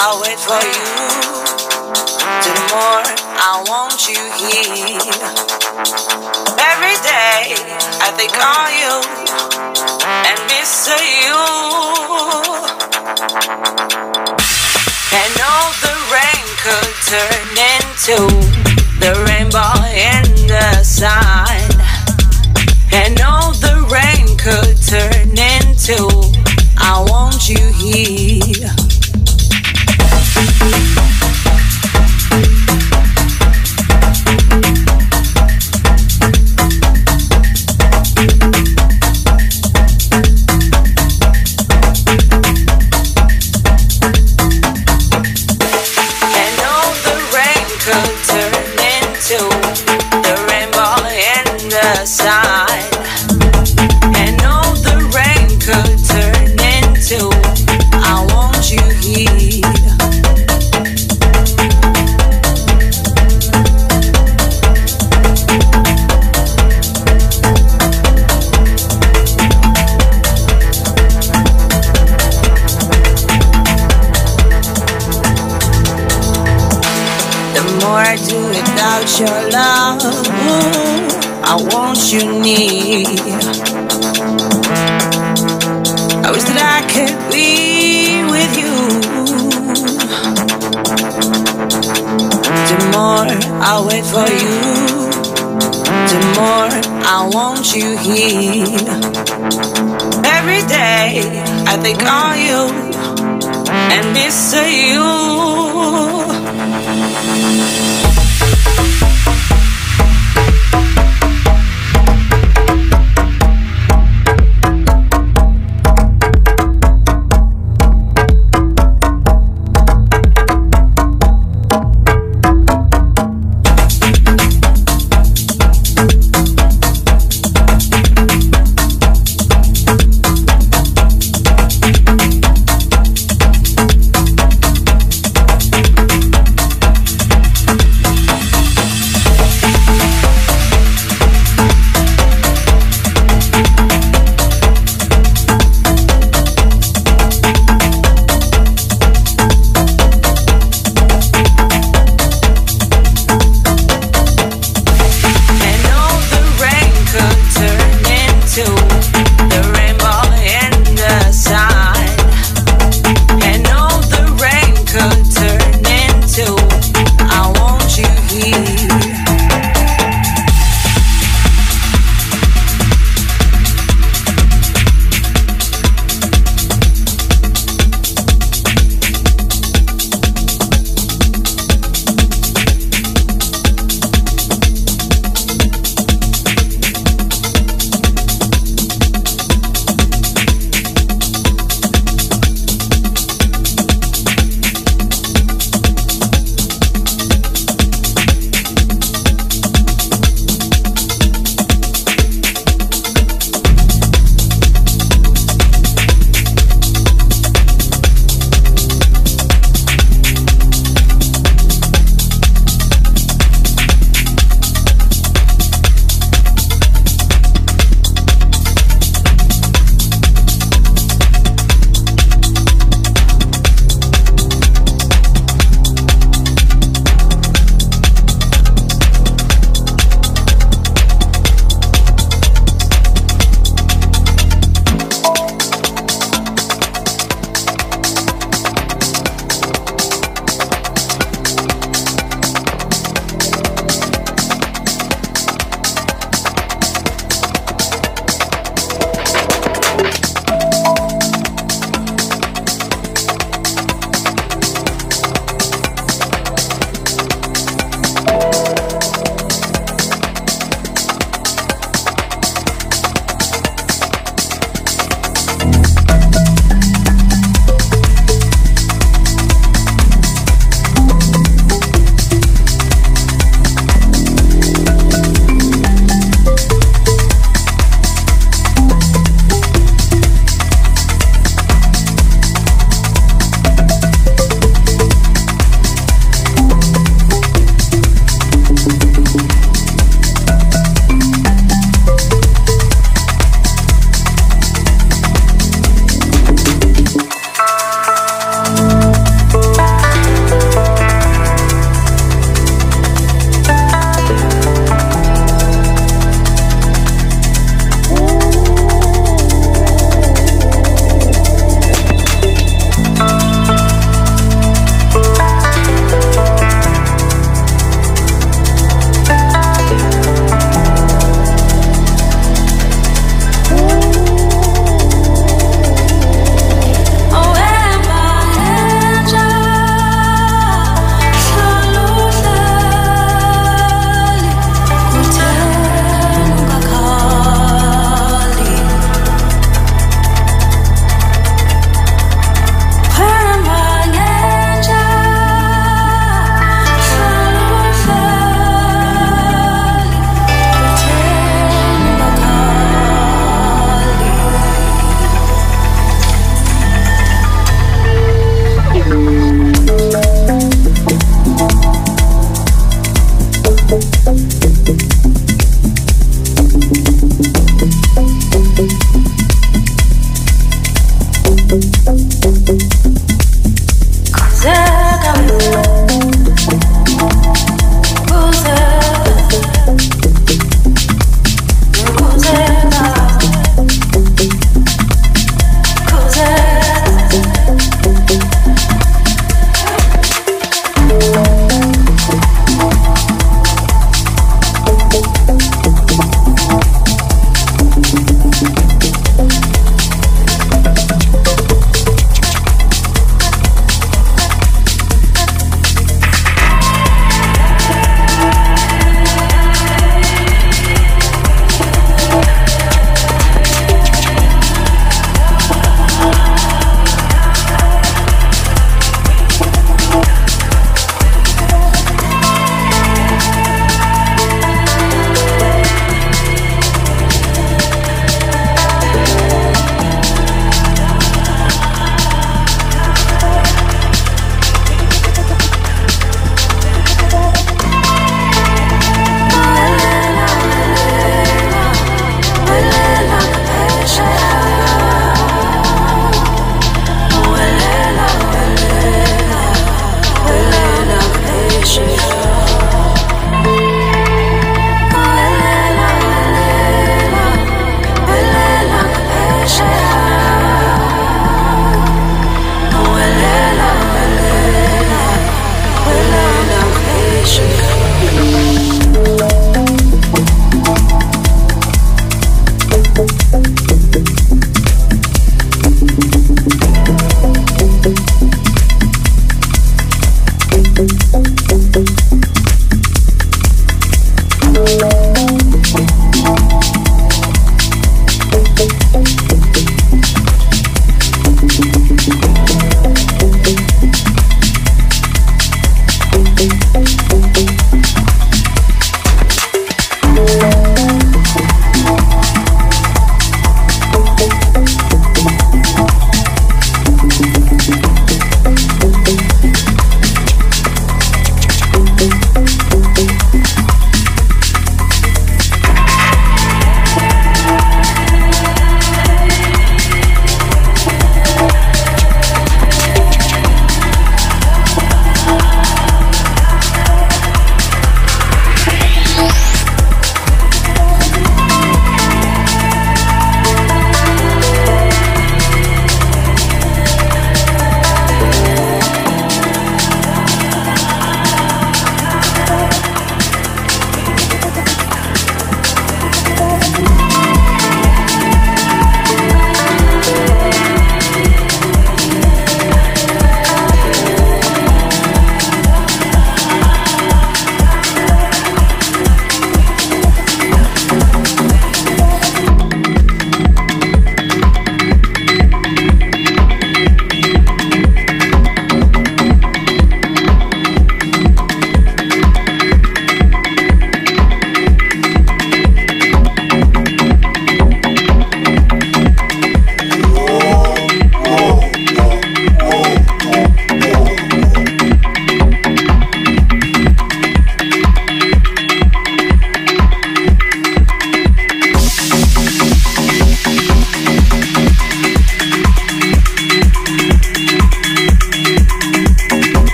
more I wait for you, the more I want you here. Every day I think on you and miss you. And all the rain could turn into the rainbow in the sun. And all the rain could turn into I want you here. Every day I think on you and miss you.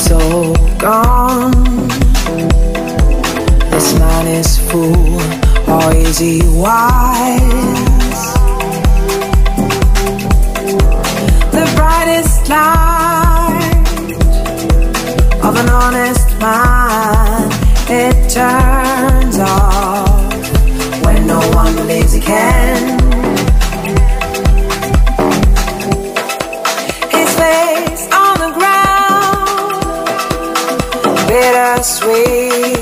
it's all gone. This man is fool, or is he wise? The brightest light of an honest man it turns off when no one believes he can. sweet.